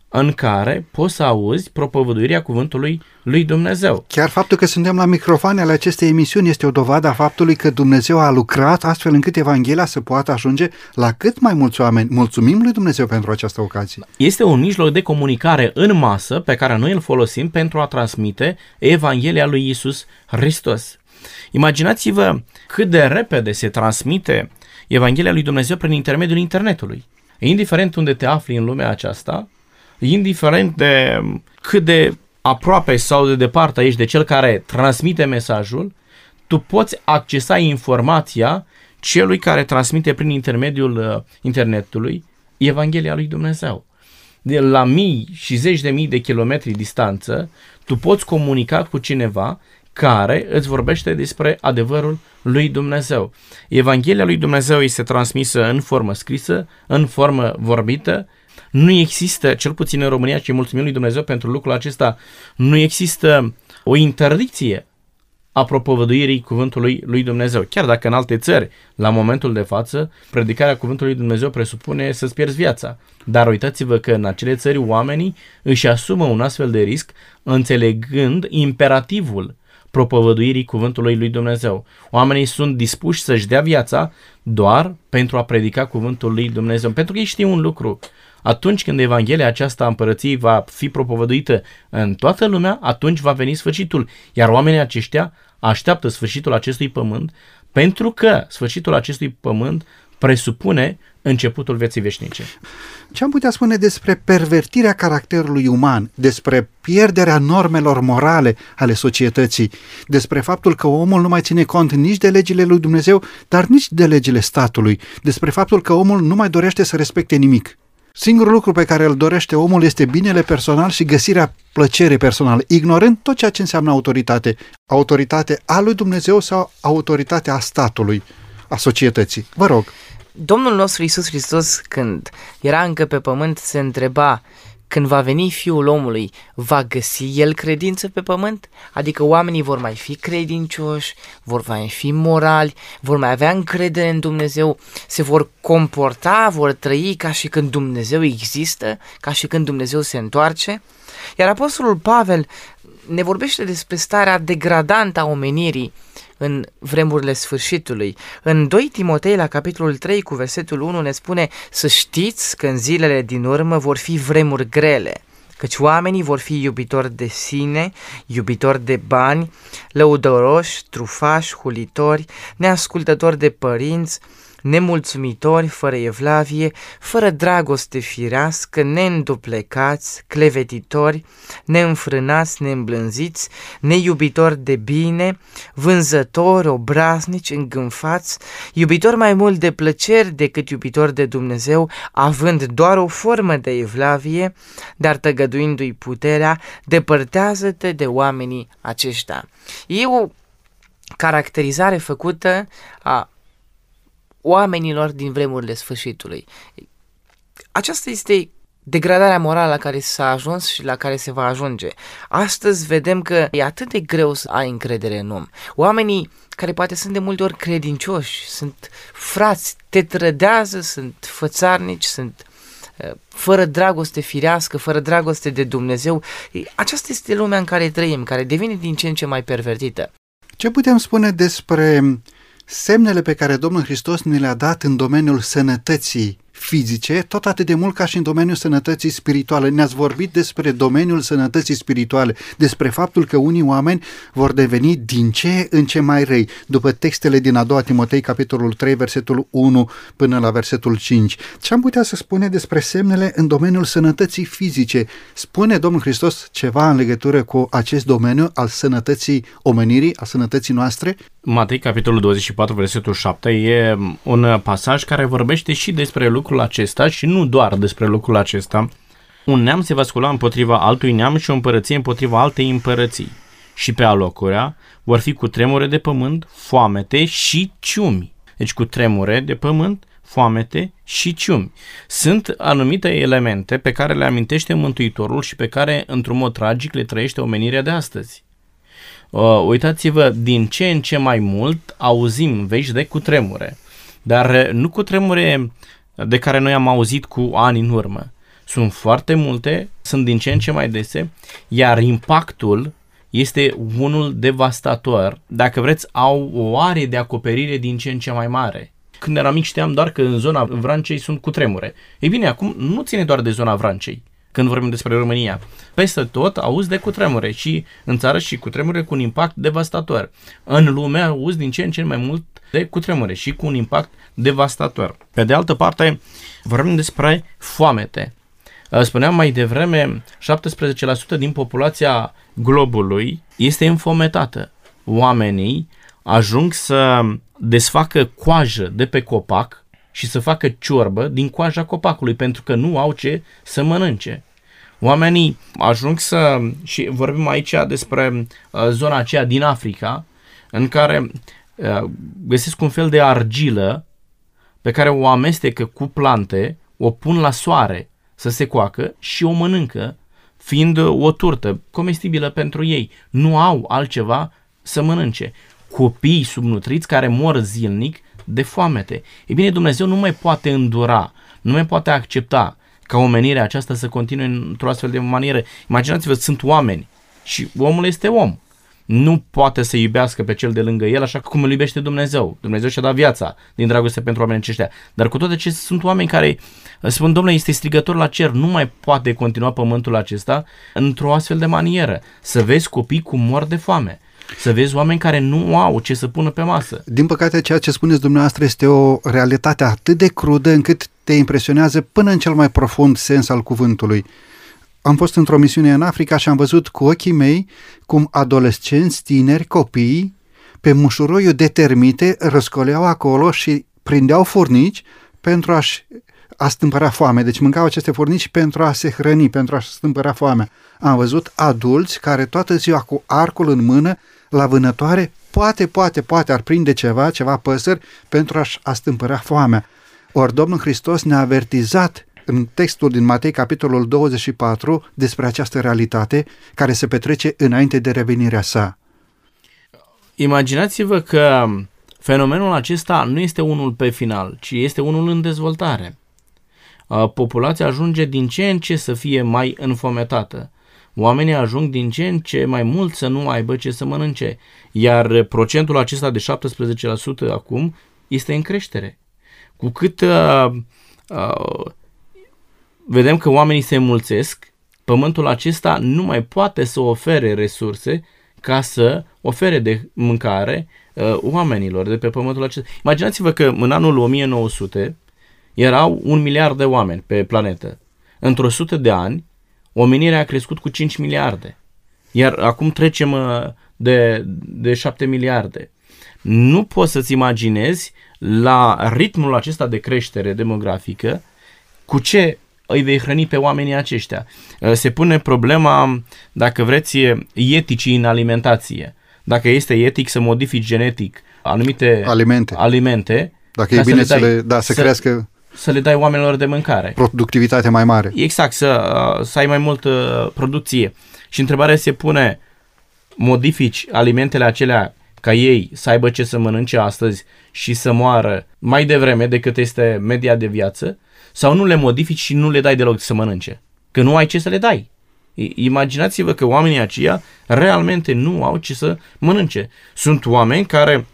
în care poți să auzi propovăduirea cuvântului lui Dumnezeu. Chiar faptul că suntem la microfoane ale acestei emisiuni este o dovadă a faptului că Dumnezeu a lucrat astfel încât Evanghelia să poată ajunge la cât mai mulți oameni. Mulțumim lui Dumnezeu pentru această ocazie. Este un mijloc de comunicare în masă pe care noi îl folosim pentru a transmite Evanghelia lui Isus Hristos. Imaginați-vă cât de repede se transmite Evanghelia lui Dumnezeu prin intermediul internetului. Indiferent unde te afli în lumea aceasta, indiferent de cât de aproape sau de departe ești de cel care transmite mesajul, tu poți accesa informația celui care transmite prin intermediul uh, internetului Evanghelia lui Dumnezeu. De la mii și zeci de mii de kilometri distanță, tu poți comunica cu cineva care îți vorbește despre adevărul lui Dumnezeu. Evanghelia lui Dumnezeu este transmisă în formă scrisă, în formă vorbită. Nu există, cel puțin în România, și mulțumim lui Dumnezeu pentru lucrul acesta, nu există o interdicție a propovăduirii cuvântului lui Dumnezeu. Chiar dacă în alte țări, la momentul de față, predicarea cuvântului lui Dumnezeu presupune să-ți pierzi viața. Dar uitați-vă că în acele țări oamenii își asumă un astfel de risc înțelegând imperativul propovăduirii cuvântului lui Dumnezeu. Oamenii sunt dispuși să-și dea viața doar pentru a predica cuvântul lui Dumnezeu. Pentru că ei știu un lucru. Atunci când Evanghelia aceasta a împărăției va fi propovăduită în toată lumea, atunci va veni sfârșitul. Iar oamenii aceștia așteaptă sfârșitul acestui pământ pentru că sfârșitul acestui pământ presupune începutul vieții veșnice. Ce am putea spune despre pervertirea caracterului uman, despre pierderea normelor morale ale societății, despre faptul că omul nu mai ține cont nici de legile lui Dumnezeu, dar nici de legile statului, despre faptul că omul nu mai dorește să respecte nimic. Singurul lucru pe care îl dorește omul este binele personal și găsirea plăcerii personale, ignorând tot ceea ce înseamnă autoritate. Autoritate a lui Dumnezeu sau autoritatea a statului, a societății. Vă rog. Domnul nostru Isus Hristos, când era încă pe pământ, se întreba când va veni Fiul omului, va găsi El credință pe pământ? Adică oamenii vor mai fi credincioși, vor mai fi morali, vor mai avea încredere în Dumnezeu, se vor comporta, vor trăi ca și când Dumnezeu există, ca și când Dumnezeu se întoarce? Iar Apostolul Pavel ne vorbește despre starea degradantă a omenirii în vremurile sfârșitului. În 2 Timotei, la capitolul 3, cu versetul 1, ne spune să știți că în zilele din urmă vor fi vremuri grele, căci oamenii vor fi iubitori de sine, iubitori de bani, lăudăroși, trufași, hulitori, neascultători de părinți, nemulțumitori, fără evlavie, fără dragoste firească, neînduplecați, clevetitori, neînfrânați, neîmblânziți, neiubitori de bine, vânzători, obraznici, îngânfați, iubitori mai mult de plăceri decât iubitori de Dumnezeu, având doar o formă de evlavie, dar tăgăduindu-i puterea, depărtează-te de oamenii aceștia. E o caracterizare făcută a oamenilor din vremurile sfârșitului. Aceasta este degradarea morală la care s-a ajuns și la care se va ajunge. Astăzi vedem că e atât de greu să ai încredere în om. Oamenii care poate sunt de multe ori credincioși, sunt frați, te trădează, sunt fățarnici, sunt uh, fără dragoste firească, fără dragoste de Dumnezeu. Aceasta este lumea în care trăim, care devine din ce în ce mai pervertită. Ce putem spune despre semnele pe care Domnul Hristos ne le-a dat în domeniul sănătății fizice, tot atât de mult ca și în domeniul sănătății spirituale. Ne-ați vorbit despre domeniul sănătății spirituale, despre faptul că unii oameni vor deveni din ce în ce mai răi, după textele din a doua Timotei, capitolul 3, versetul 1 până la versetul 5. Ce am putea să spune despre semnele în domeniul sănătății fizice? Spune Domnul Hristos ceva în legătură cu acest domeniu al sănătății omenirii, a sănătății noastre? Matei, capitolul 24, versetul 7, e un pasaj care vorbește și despre lucrul acesta și nu doar despre lucrul acesta. Un neam se va scula împotriva altui neam și o împărăție împotriva altei împărății. Și pe alocurea vor fi cu tremure de pământ, foamete și ciumi. Deci cu tremure de pământ, foamete și ciumi. Sunt anumite elemente pe care le amintește Mântuitorul și pe care, într-un mod tragic, le trăiește omenirea de astăzi. Uh, uitați-vă, din ce în ce mai mult auzim vești de cutremure, dar nu cutremure de care noi am auzit cu ani în urmă. Sunt foarte multe, sunt din ce în ce mai dese, iar impactul este unul devastator. Dacă vreți, au o are de acoperire din ce în ce mai mare. Când eram mic știam doar că în zona Vrancei sunt cutremure. Ei bine, acum nu ține doar de zona Vrancei când vorbim despre România. Peste tot auzi de cutremure și în țară și cutremure cu un impact devastator. În lume auzi din ce în ce mai mult de cutremure și cu un impact devastator. Pe de altă parte, vorbim despre foamete. Spuneam mai devreme, 17% din populația globului este înfometată. Oamenii ajung să desfacă coajă de pe copac și să facă ciorbă din coaja copacului pentru că nu au ce să mănânce. Oamenii ajung să, și vorbim aici despre uh, zona aceea din Africa, în care uh, găsesc un fel de argilă pe care o amestecă cu plante, o pun la soare să se coacă și o mănâncă, fiind o turtă comestibilă pentru ei. Nu au altceva să mănânce. Copii subnutriți care mor zilnic de foamete. Ei bine, Dumnezeu nu mai poate îndura, nu mai poate accepta ca omenirea aceasta să continue într-o astfel de manieră. Imaginați-vă, sunt oameni și omul este om. Nu poate să iubească pe cel de lângă el așa cum îl iubește Dumnezeu. Dumnezeu și-a dat viața din dragoste pentru oamenii aceștia. Dar cu toate acestea sunt oameni care spun, domnule, este strigător la cer, nu mai poate continua pământul acesta într-o astfel de manieră. Să vezi copii cum mor de foame să vezi oameni care nu au ce să pună pe masă. Din păcate, ceea ce spuneți dumneavoastră este o realitate atât de crudă încât te impresionează până în cel mai profund sens al cuvântului. Am fost într-o misiune în Africa și am văzut cu ochii mei cum adolescenți, tineri, copii, pe mușuroiul de termite răscoleau acolo și prindeau furnici pentru a-și a stâmpăra foame. Deci mâncau aceste furnici pentru a se hrăni, pentru a stâmpăra foamea. Am văzut adulți care toată ziua cu arcul în mână la vânătoare, poate, poate, poate ar prinde ceva, ceva păsări pentru a-și astâmpăra foamea. Ori Domnul Hristos ne-a avertizat în textul din Matei, capitolul 24, despre această realitate care se petrece înainte de revenirea sa. Imaginați-vă că fenomenul acesta nu este unul pe final, ci este unul în dezvoltare. Uh, populația ajunge din ce în ce să fie mai înfometată. Oamenii ajung din ce în ce mai mult să nu aibă ce să mănânce, iar procentul acesta de 17% acum este în creștere. Cu cât uh, uh, vedem că oamenii se mulțesc, pământul acesta nu mai poate să ofere resurse ca să ofere de mâncare uh, oamenilor de pe pământul acesta. Imaginați-vă că în anul 1900 erau un miliard de oameni pe planetă. Într-o sută de ani, omenirea a crescut cu 5 miliarde. Iar acum trecem uh, de, de 7 miliarde. Nu poți să-ți imaginezi la ritmul acesta de creștere demografică cu ce îi vei hrăni pe oamenii aceștia. Uh, se pune problema, dacă vreți, eticii în alimentație. Dacă este etic să modifici genetic anumite alimente, alimente dacă e bine să le, dai, să le da, să, să crească să le dai oamenilor de mâncare. Productivitate mai mare. Exact, să, să ai mai multă producție. Și întrebarea se pune, modifici alimentele acelea ca ei să aibă ce să mănânce astăzi și să moară mai devreme decât este media de viață, sau nu le modifici și nu le dai deloc să mănânce. Că nu ai ce să le dai. Imaginați-vă că oamenii aceia realmente nu au ce să mănânce. Sunt oameni care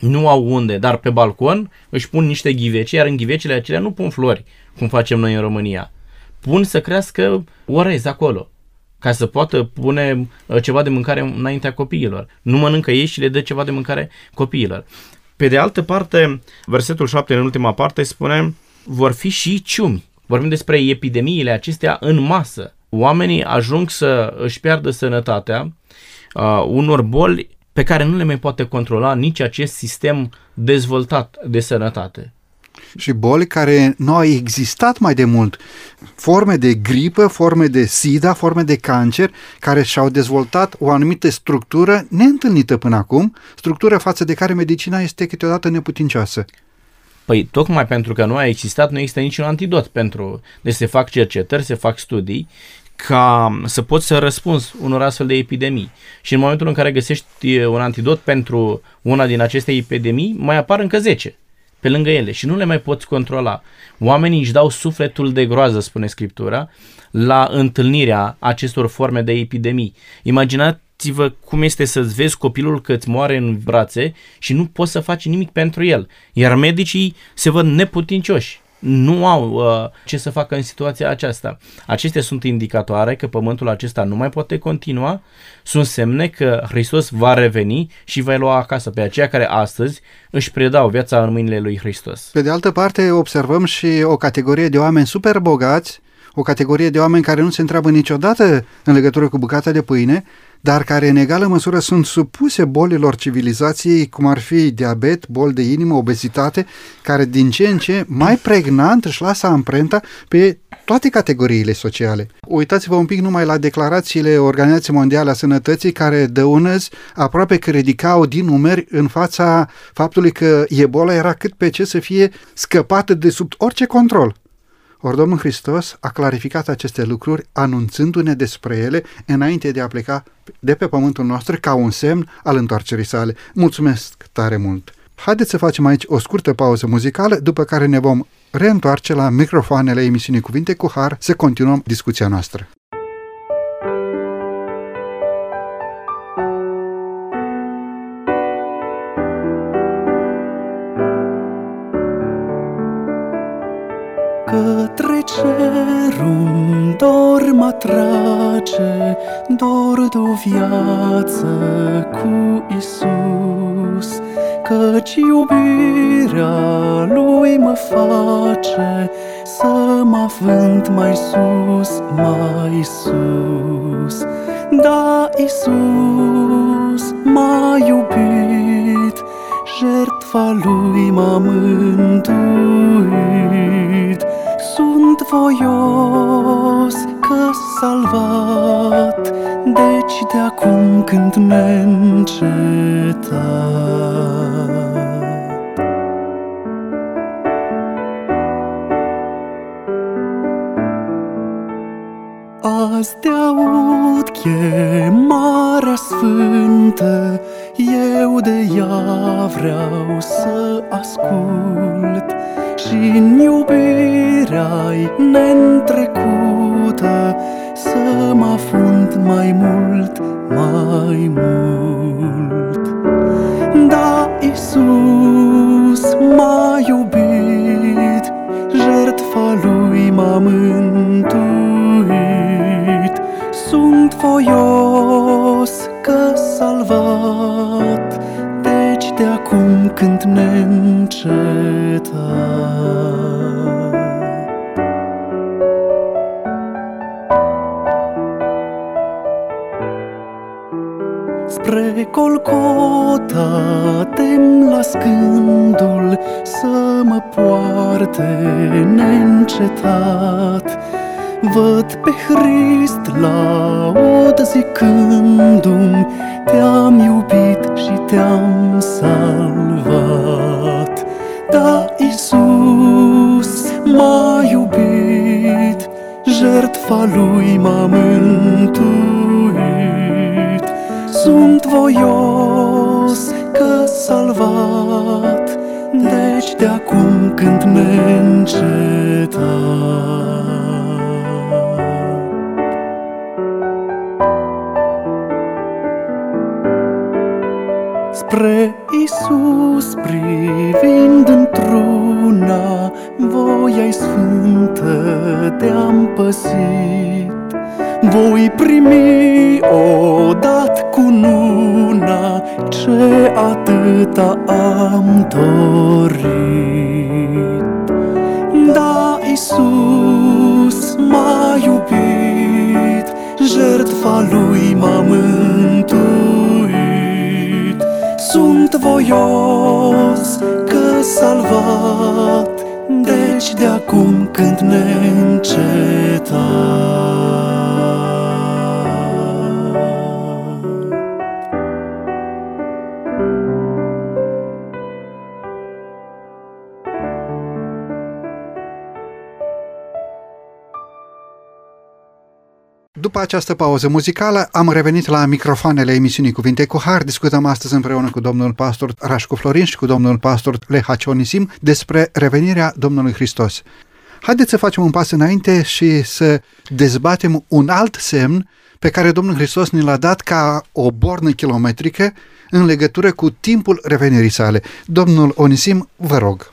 nu au unde, dar pe balcon își pun niște ghivece, iar în ghivecele acelea nu pun flori, cum facem noi în România. Pun să crească orez acolo, ca să poată pune uh, ceva de mâncare înaintea copiilor. Nu mănâncă ei și le dă ceva de mâncare copiilor. Pe de altă parte, versetul 7 în ultima parte spune vor fi și ciumi. Vorbim despre epidemiile acestea în masă. Oamenii ajung să își piardă sănătatea, uh, unor boli pe care nu le mai poate controla nici acest sistem dezvoltat de sănătate. Și boli care nu au existat mai de mult. Forme de gripă, forme de sida, forme de cancer, care și-au dezvoltat o anumită structură neîntâlnită până acum, structură față de care medicina este câteodată neputincioasă. Păi tocmai pentru că nu a existat, nu există niciun antidot pentru... Deci se fac cercetări, se fac studii ca să poți să răspunzi unor astfel de epidemii. Și în momentul în care găsești un antidot pentru una din aceste epidemii, mai apar încă 10 pe lângă ele și nu le mai poți controla. Oamenii își dau sufletul de groază, spune Scriptura, la întâlnirea acestor forme de epidemii. Imaginați-vă cum este să-ți vezi copilul că îți moare în brațe și nu poți să faci nimic pentru el. Iar medicii se văd neputincioși nu au uh, ce să facă în situația aceasta. Acestea sunt indicatoare că pământul acesta nu mai poate continua, sunt semne că Hristos va reveni și va lua acasă pe aceia care astăzi își predau viața în mâinile lui Hristos. Pe de altă parte, observăm și o categorie de oameni super bogați, o categorie de oameni care nu se întreabă niciodată în legătură cu bucata de pâine, dar care în egală măsură sunt supuse bolilor civilizației, cum ar fi diabet, bol de inimă, obezitate, care din ce în ce mai pregnant își lasă amprenta pe toate categoriile sociale. Uitați-vă un pic numai la declarațiile Organizației Mondiale a Sănătății care dăunăzi aproape că ridicau din numeri în fața faptului că Ebola era cât pe ce să fie scăpată de sub orice control. Ori Domnul Hristos a clarificat aceste lucruri anunțându-ne despre ele înainte de a pleca de pe pământul nostru ca un semn al întoarcerii sale. Mulțumesc tare mult! Haideți să facem aici o scurtă pauză muzicală, după care ne vom reîntoarce la microfoanele emisiunii Cuvinte cu Har să continuăm discuția noastră. Cerul dor mă trage, dor de o viață cu Isus, Căci iubirea Lui mă face să mă avânt mai sus, mai sus. Da, Isus m-a iubit, jertfa Lui m-a mântuit, sunt voios că salvat, deci de acum când neîncetat. Azi te aud chemarea sfântă, Eu de ea vreau să ascult și în iubirea-i neîntrecută Să mă afund mai mult, mai mult. Da, Iisus m-a iubit Jertfa Lui m-a neîncetat Văd pe Hrist laud zicându-mi acum când neîncetat După această pauză muzicală, am revenit la microfoanele emisiunii Cuvinte cu Har. Discutăm astăzi împreună cu domnul pastor Rașcu Florin și cu domnul pastor Leha Cionisim despre revenirea Domnului Hristos. Haideți să facem un pas înainte și să dezbatem un alt semn pe care Domnul Hristos ne l-a dat ca o bornă kilometrică în legătură cu timpul revenirii sale. Domnul Onisim, vă rog.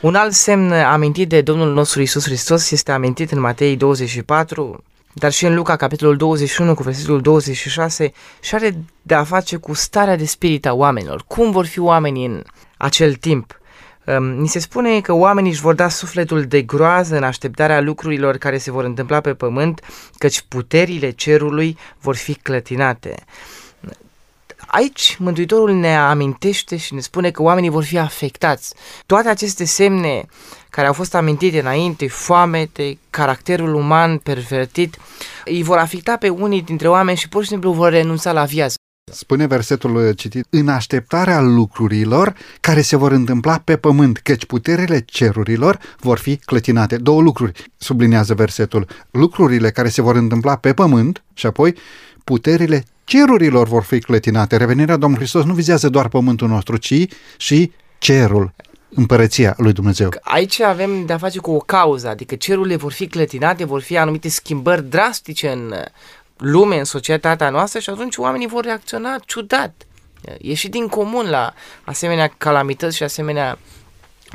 Un alt semn amintit de Domnul nostru Isus Hristos este amintit în Matei 24, dar și în Luca, capitolul 21, cu versetul 26, și are de a face cu starea de spirit a oamenilor. Cum vor fi oamenii în acel timp? Um, Ni se spune că oamenii își vor da sufletul de groază în așteptarea lucrurilor care se vor întâmpla pe pământ, căci puterile cerului vor fi clătinate. Aici Mântuitorul ne amintește și ne spune că oamenii vor fi afectați. Toate aceste semne care au fost amintite înainte, foamete, caracterul uman pervertit, îi vor afecta pe unii dintre oameni și pur și simplu vor renunța la viață. Spune versetul citit, în așteptarea lucrurilor care se vor întâmpla pe pământ, căci puterile cerurilor vor fi clătinate. Două lucruri sublinează versetul. Lucrurile care se vor întâmpla pe pământ și apoi puterile cerurilor vor fi clătinate. Revenirea Domnului Hristos nu vizează doar pământul nostru, ci și cerul, împărăția lui Dumnezeu. Aici avem de-a face cu o cauză, adică cerurile vor fi clătinate, vor fi anumite schimbări drastice în lume, în societatea noastră și atunci oamenii vor reacționa ciudat. Ieși din comun la asemenea calamități și asemenea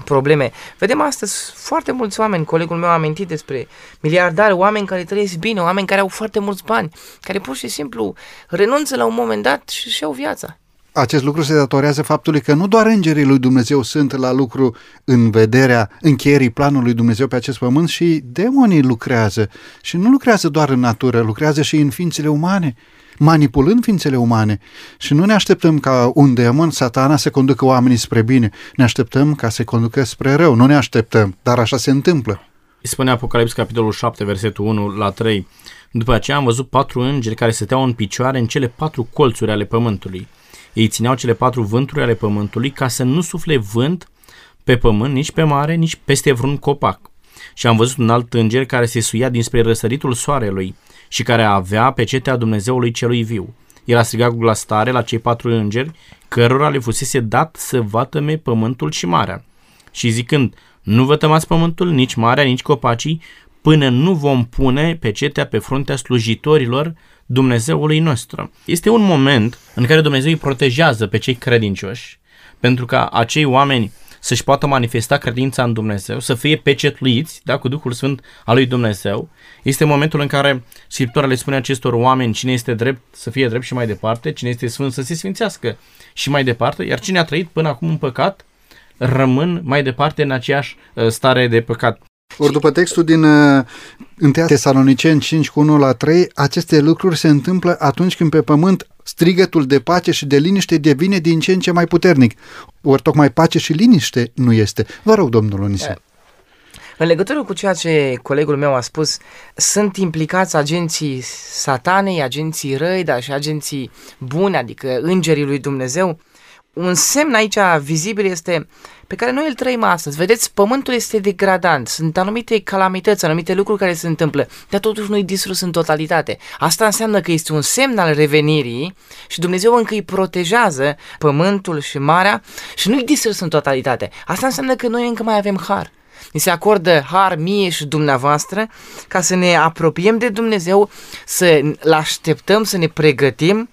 probleme. Vedem astăzi foarte mulți oameni, colegul meu a amintit despre miliardari, oameni care trăiesc bine, oameni care au foarte mulți bani, care pur și simplu renunță la un moment dat și își iau viața. Acest lucru se datorează faptului că nu doar îngerii lui Dumnezeu sunt la lucru în vederea încheierii planului lui Dumnezeu pe acest pământ și demonii lucrează. Și nu lucrează doar în natură, lucrează și în ființele umane, manipulând ființele umane. Și nu ne așteptăm ca un demon, satana, să conducă oamenii spre bine. Ne așteptăm ca să conducă spre rău. Nu ne așteptăm, dar așa se întâmplă. Spune Apocalips, capitolul 7, versetul 1 la 3. După aceea am văzut patru îngeri care stăteau în picioare în cele patru colțuri ale pământului. Ei țineau cele patru vânturi ale pământului ca să nu sufle vânt pe pământ, nici pe mare, nici peste vreun copac. și am văzut un alt înger care se suia dinspre răsăritul soarelui și care avea pe cetea Dumnezeului celui viu. El a strigat cu glas tare la cei patru îngeri, cărora le fusese dat să vatăme pământul și marea. Și zicând, nu vătămați pământul, nici marea, nici copacii, până nu vom pune pe cetea pe fruntea slujitorilor Dumnezeului nostru. Este un moment în care Dumnezeu îi protejează pe cei credincioși, pentru ca acei oameni să-și poată manifesta credința în Dumnezeu, să fie pecetluiți da, cu Duhul Sfânt al lui Dumnezeu. Este momentul în care Scriptura le spune acestor oameni cine este drept să fie drept și mai departe, cine este sfânt să se sfințească și mai departe, iar cine a trăit până acum în păcat rămân mai departe în aceeași uh, stare de păcat. Ori după textul din uh, 1 Tesaloniceni 5 cu 1 la 3, aceste lucruri se întâmplă atunci când pe pământ strigătul de pace și de liniște devine din ce în ce mai puternic. Ori tocmai pace și liniște nu este. Vă rog, domnul Onise. În legătură cu ceea ce colegul meu a spus, sunt implicați agenții satanei, agenții răi, dar și agenții buni, adică îngerii lui Dumnezeu. Un semn aici vizibil este pe care noi îl trăim astăzi. Vedeți, pământul este degradant, sunt anumite calamități, anumite lucruri care se întâmplă, dar totuși nu-i distrus în totalitate. Asta înseamnă că este un semn al revenirii și Dumnezeu încă îi protejează pământul și marea și nu-i distrus în totalitate. Asta înseamnă că noi încă mai avem har. Ni se acordă har mie și dumneavoastră ca să ne apropiem de Dumnezeu, să-L așteptăm, să ne pregătim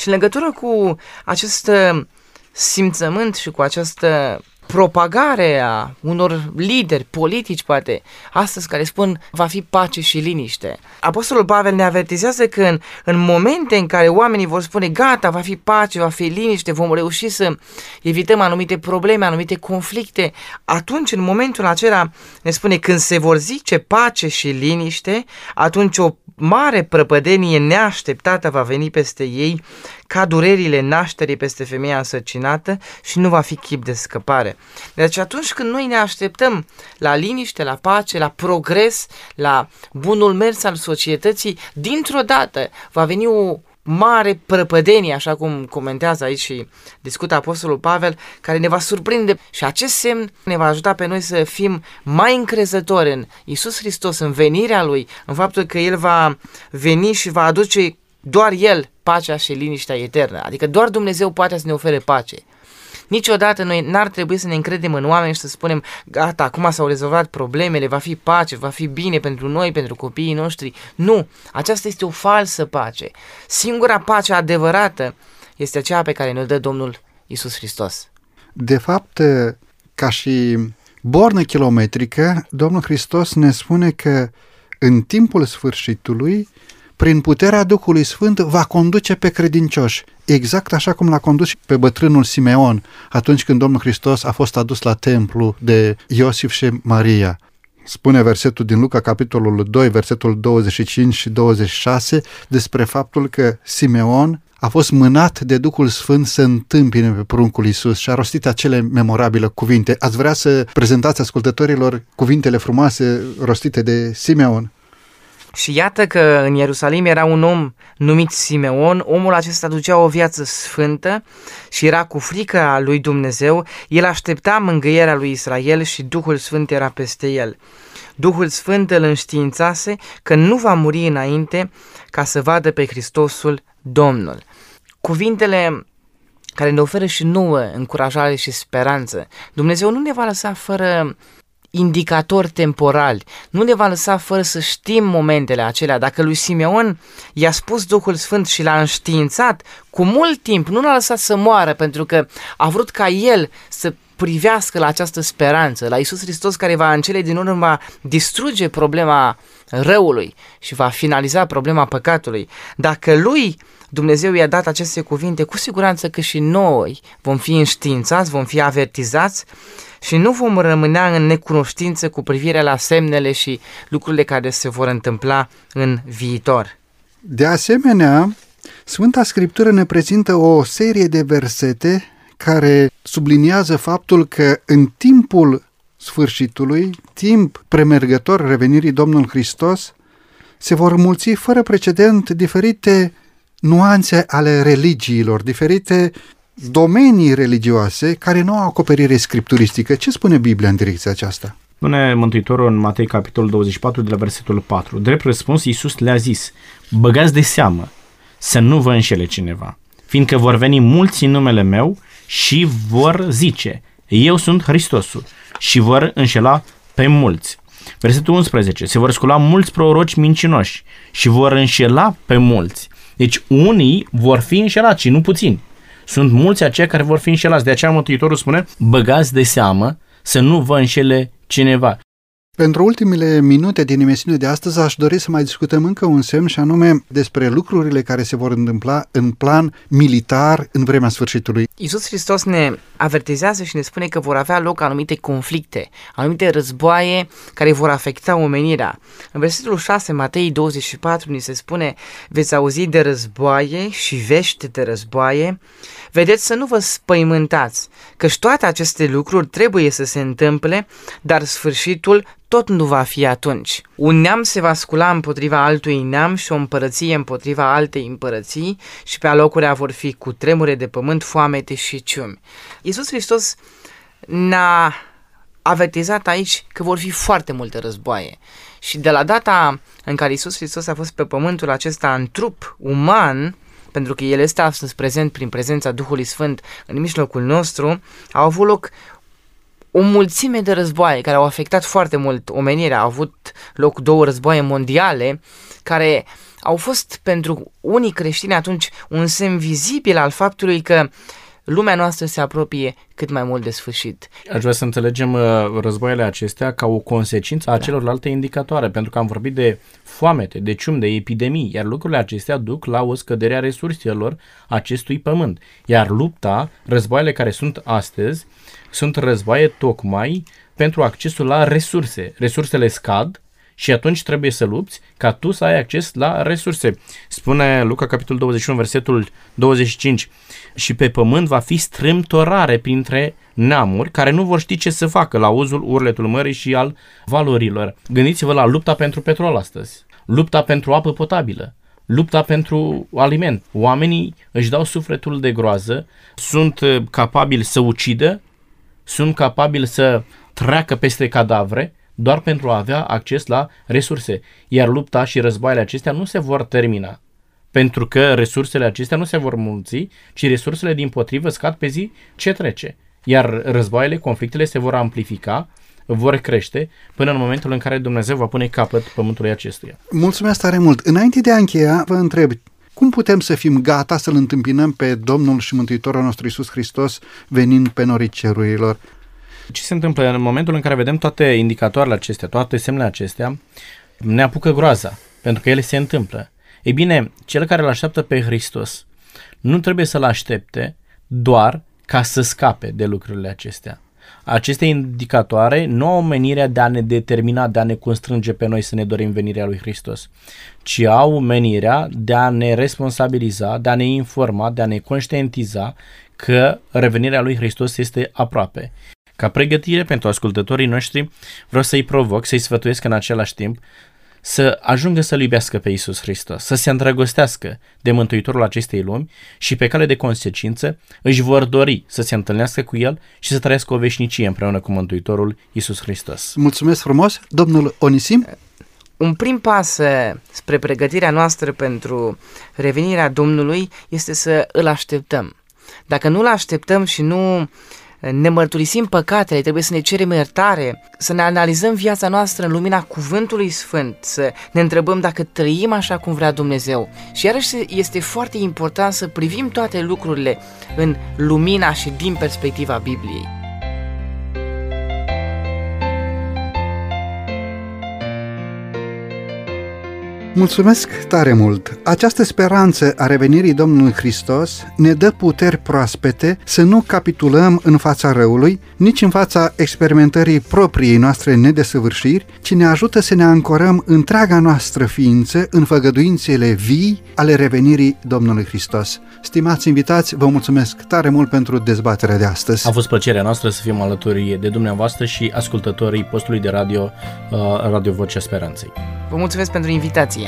și în legătură cu acest uh, simțământ și cu această propagare a unor lideri politici, poate, astăzi, care spun va fi pace și liniște. Apostolul Pavel ne avertizează că în, în momente în care oamenii vor spune gata, va fi pace, va fi liniște, vom reuși să evităm anumite probleme, anumite conflicte, atunci, în momentul acela, ne spune când se vor zice pace și liniște, atunci o mare prăpădenie neașteptată va veni peste ei, ca durerile nașterii peste femeia însărcinată și nu va fi chip de scăpare. Deci atunci când noi ne așteptăm la liniște, la pace, la progres, la bunul mers al societății, dintr-o dată va veni o mare prăpădenie, așa cum comentează aici și discută Apostolul Pavel, care ne va surprinde și acest semn ne va ajuta pe noi să fim mai încrezători în Isus Hristos, în venirea Lui, în faptul că El va veni și va aduce doar El pacea și liniștea eternă. Adică doar Dumnezeu poate să ne ofere pace. Niciodată noi n-ar trebui să ne încredem în oameni și să spunem, gata, acum s-au rezolvat problemele, va fi pace, va fi bine pentru noi, pentru copiii noștri. Nu, aceasta este o falsă pace. Singura pace adevărată este aceea pe care ne-o dă Domnul Isus Hristos. De fapt, ca și bornă kilometrică, Domnul Hristos ne spune că în timpul sfârșitului prin puterea Duhului Sfânt va conduce pe credincioși, exact așa cum l-a condus pe bătrânul Simeon atunci când Domnul Hristos a fost adus la templu de Iosif și Maria. Spune versetul din Luca, capitolul 2, versetul 25 și 26, despre faptul că Simeon a fost mânat de Duhul Sfânt să întâmpine pe pruncul Isus și a rostit acele memorabile cuvinte. Ați vrea să prezentați ascultătorilor cuvintele frumoase rostite de Simeon? Și iată că în Ierusalim era un om numit Simeon, omul acesta ducea o viață sfântă și era cu frică a lui Dumnezeu, el aștepta mângâierea lui Israel și Duhul Sfânt era peste el. Duhul Sfânt îl înștiințase că nu va muri înainte ca să vadă pe Hristosul Domnul. Cuvintele care ne oferă și nouă încurajare și speranță. Dumnezeu nu ne va lăsa fără indicatori temporali. Nu ne va lăsa fără să știm momentele acelea. Dacă lui Simeon i-a spus Duhul Sfânt și l-a înștiințat cu mult timp, nu l-a lăsat să moară pentru că a vrut ca el să privească la această speranță, la Isus Hristos care va în cele din urmă va distruge problema răului și va finaliza problema păcatului. Dacă lui Dumnezeu i-a dat aceste cuvinte, cu siguranță că și noi vom fi înștiințați, vom fi avertizați și nu vom rămâne în necunoștință cu privire la semnele și lucrurile care se vor întâmpla în viitor. De asemenea, Sfânta Scriptură ne prezintă o serie de versete care subliniază faptul că în timpul sfârșitului, timp premergător revenirii Domnului Hristos, se vor mulți fără precedent diferite nuanțe ale religiilor, diferite domenii religioase care nu au acoperire scripturistică. Ce spune Biblia în direcția aceasta? Spune Mântuitorul în Matei capitolul 24 de la versetul 4. Drept răspuns, Iisus le-a zis, băgați de seamă să nu vă înșele cineva, fiindcă vor veni mulți în numele meu și vor zice, eu sunt Hristosul și vor înșela pe mulți. Versetul 11. Se vor scula mulți proroci mincinoși și vor înșela pe mulți. Deci unii vor fi înșelați și nu puțini. Sunt mulți aceia care vor fi înșelați. De aceea Mântuitorul spune, băgați de seamă să nu vă înșele cineva. Pentru ultimele minute din emisiune de astăzi aș dori să mai discutăm încă un semn și anume despre lucrurile care se vor întâmpla în plan militar în vremea sfârșitului. Iisus Hristos ne avertizează și ne spune că vor avea loc anumite conflicte, anumite războaie care vor afecta omenirea. În versetul 6, Matei 24, ni se spune veți auzi de războaie și vești de războaie, vedeți să nu vă spăimântați, căci toate aceste lucruri trebuie să se întâmple, dar sfârșitul tot nu va fi atunci. Un neam se va scula împotriva altui neam și o împărăție împotriva altei împărății și pe alocurea vor fi cu tremure de pământ, foamete și ciumi. Iisus Hristos ne-a avertizat aici că vor fi foarte multe războaie. Și de la data în care Iisus Hristos a fost pe pământul acesta în trup uman, pentru că El este astăzi prezent prin prezența Duhului Sfânt în mijlocul nostru, au avut loc o mulțime de războaie care au afectat foarte mult omenirea. Au avut loc două războaie mondiale care au fost pentru unii creștini atunci un semn vizibil al faptului că lumea noastră se apropie cât mai mult de sfârșit. Aș vrea să înțelegem uh, războaiele acestea ca o consecință a da. celorlalte indicatoare, pentru că am vorbit de foamete, de cium, de epidemii, iar lucrurile acestea duc la o scădere a resurselor acestui pământ. Iar lupta, războaiele care sunt astăzi, sunt războaie tocmai pentru accesul la resurse. Resursele scad și atunci trebuie să lupți ca tu să ai acces la resurse. Spune Luca capitolul 21, versetul 25 și pe pământ va fi strâmtorare printre neamuri care nu vor ști ce să facă la uzul urletul mării și al valorilor. Gândiți-vă la lupta pentru petrol astăzi, lupta pentru apă potabilă, lupta pentru aliment. Oamenii își dau sufletul de groază, sunt uh, capabili să ucidă, sunt capabili să treacă peste cadavre doar pentru a avea acces la resurse. Iar lupta și războaiele acestea nu se vor termina pentru că resursele acestea nu se vor mulți, ci resursele din potrivă scad pe zi ce trece. Iar războaiele, conflictele se vor amplifica, vor crește până în momentul în care Dumnezeu va pune capăt pământului acestuia. Mulțumesc tare mult! Înainte de a încheia, vă întreb, cum putem să fim gata să-L întâmpinăm pe Domnul și Mântuitorul nostru Isus Hristos venind pe norii cerurilor? Ce se întâmplă în momentul în care vedem toate indicatoarele acestea, toate semnele acestea, ne apucă groaza, pentru că ele se întâmplă. Ei bine, cel care îl așteaptă pe Hristos nu trebuie să-l aștepte doar ca să scape de lucrurile acestea. Aceste indicatoare nu au menirea de a ne determina, de a ne constrânge pe noi să ne dorim venirea lui Hristos, ci au menirea de a ne responsabiliza, de a ne informa, de a ne conștientiza că revenirea lui Hristos este aproape. Ca pregătire pentru ascultătorii noștri, vreau să-i provoc, să-i sfătuiesc în același timp să ajungă să-L iubească pe Isus Hristos, să se îndrăgostească de Mântuitorul acestei lumi și pe cale de consecință își vor dori să se întâlnească cu El și să trăiască o veșnicie împreună cu Mântuitorul Isus Hristos. Mulțumesc frumos, domnul Onisim. Un prim pas eh, spre pregătirea noastră pentru revenirea Domnului este să îl așteptăm. Dacă nu-l așteptăm și nu ne mărturisim păcatele, trebuie să ne cerem iertare, să ne analizăm viața noastră în lumina Cuvântului Sfânt, să ne întrebăm dacă trăim așa cum vrea Dumnezeu. Și iarăși este foarte important să privim toate lucrurile în lumina și din perspectiva Bibliei. Mulțumesc tare mult! Această speranță a revenirii Domnului Hristos ne dă puteri proaspete să nu capitulăm în fața răului, nici în fața experimentării propriei noastre nedesăvârșiri, ci ne ajută să ne ancorăm întreaga noastră ființă în făgăduințele vii ale revenirii Domnului Hristos. Stimați invitați, vă mulțumesc tare mult pentru dezbaterea de astăzi. A fost plăcerea noastră să fim alături de dumneavoastră și ascultătorii postului de radio uh, Radio Vocea Speranței. Vă mulțumesc pentru invitație!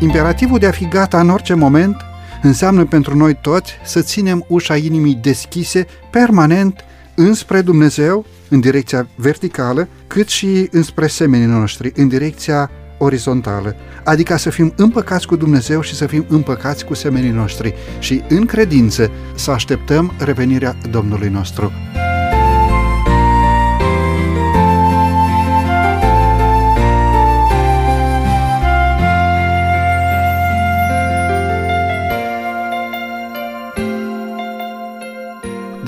Imperativul de a fi gata în orice moment Înseamnă pentru noi toți să ținem ușa inimii deschise permanent înspre Dumnezeu, în direcția verticală, cât și înspre semenii noștri, în direcția orizontală, adică să fim împăcați cu Dumnezeu și să fim împăcați cu semenii noștri. Și în credință să așteptăm revenirea Domnului nostru.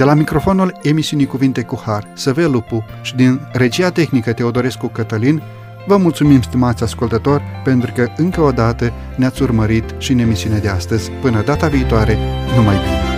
De la microfonul emisiunii Cuvinte cu Har, Săve Lupu și din regia tehnică Teodorescu Cătălin, vă mulțumim, stimați ascultători, pentru că încă o dată ne-ați urmărit și în emisiunea de astăzi. Până data viitoare, numai bine!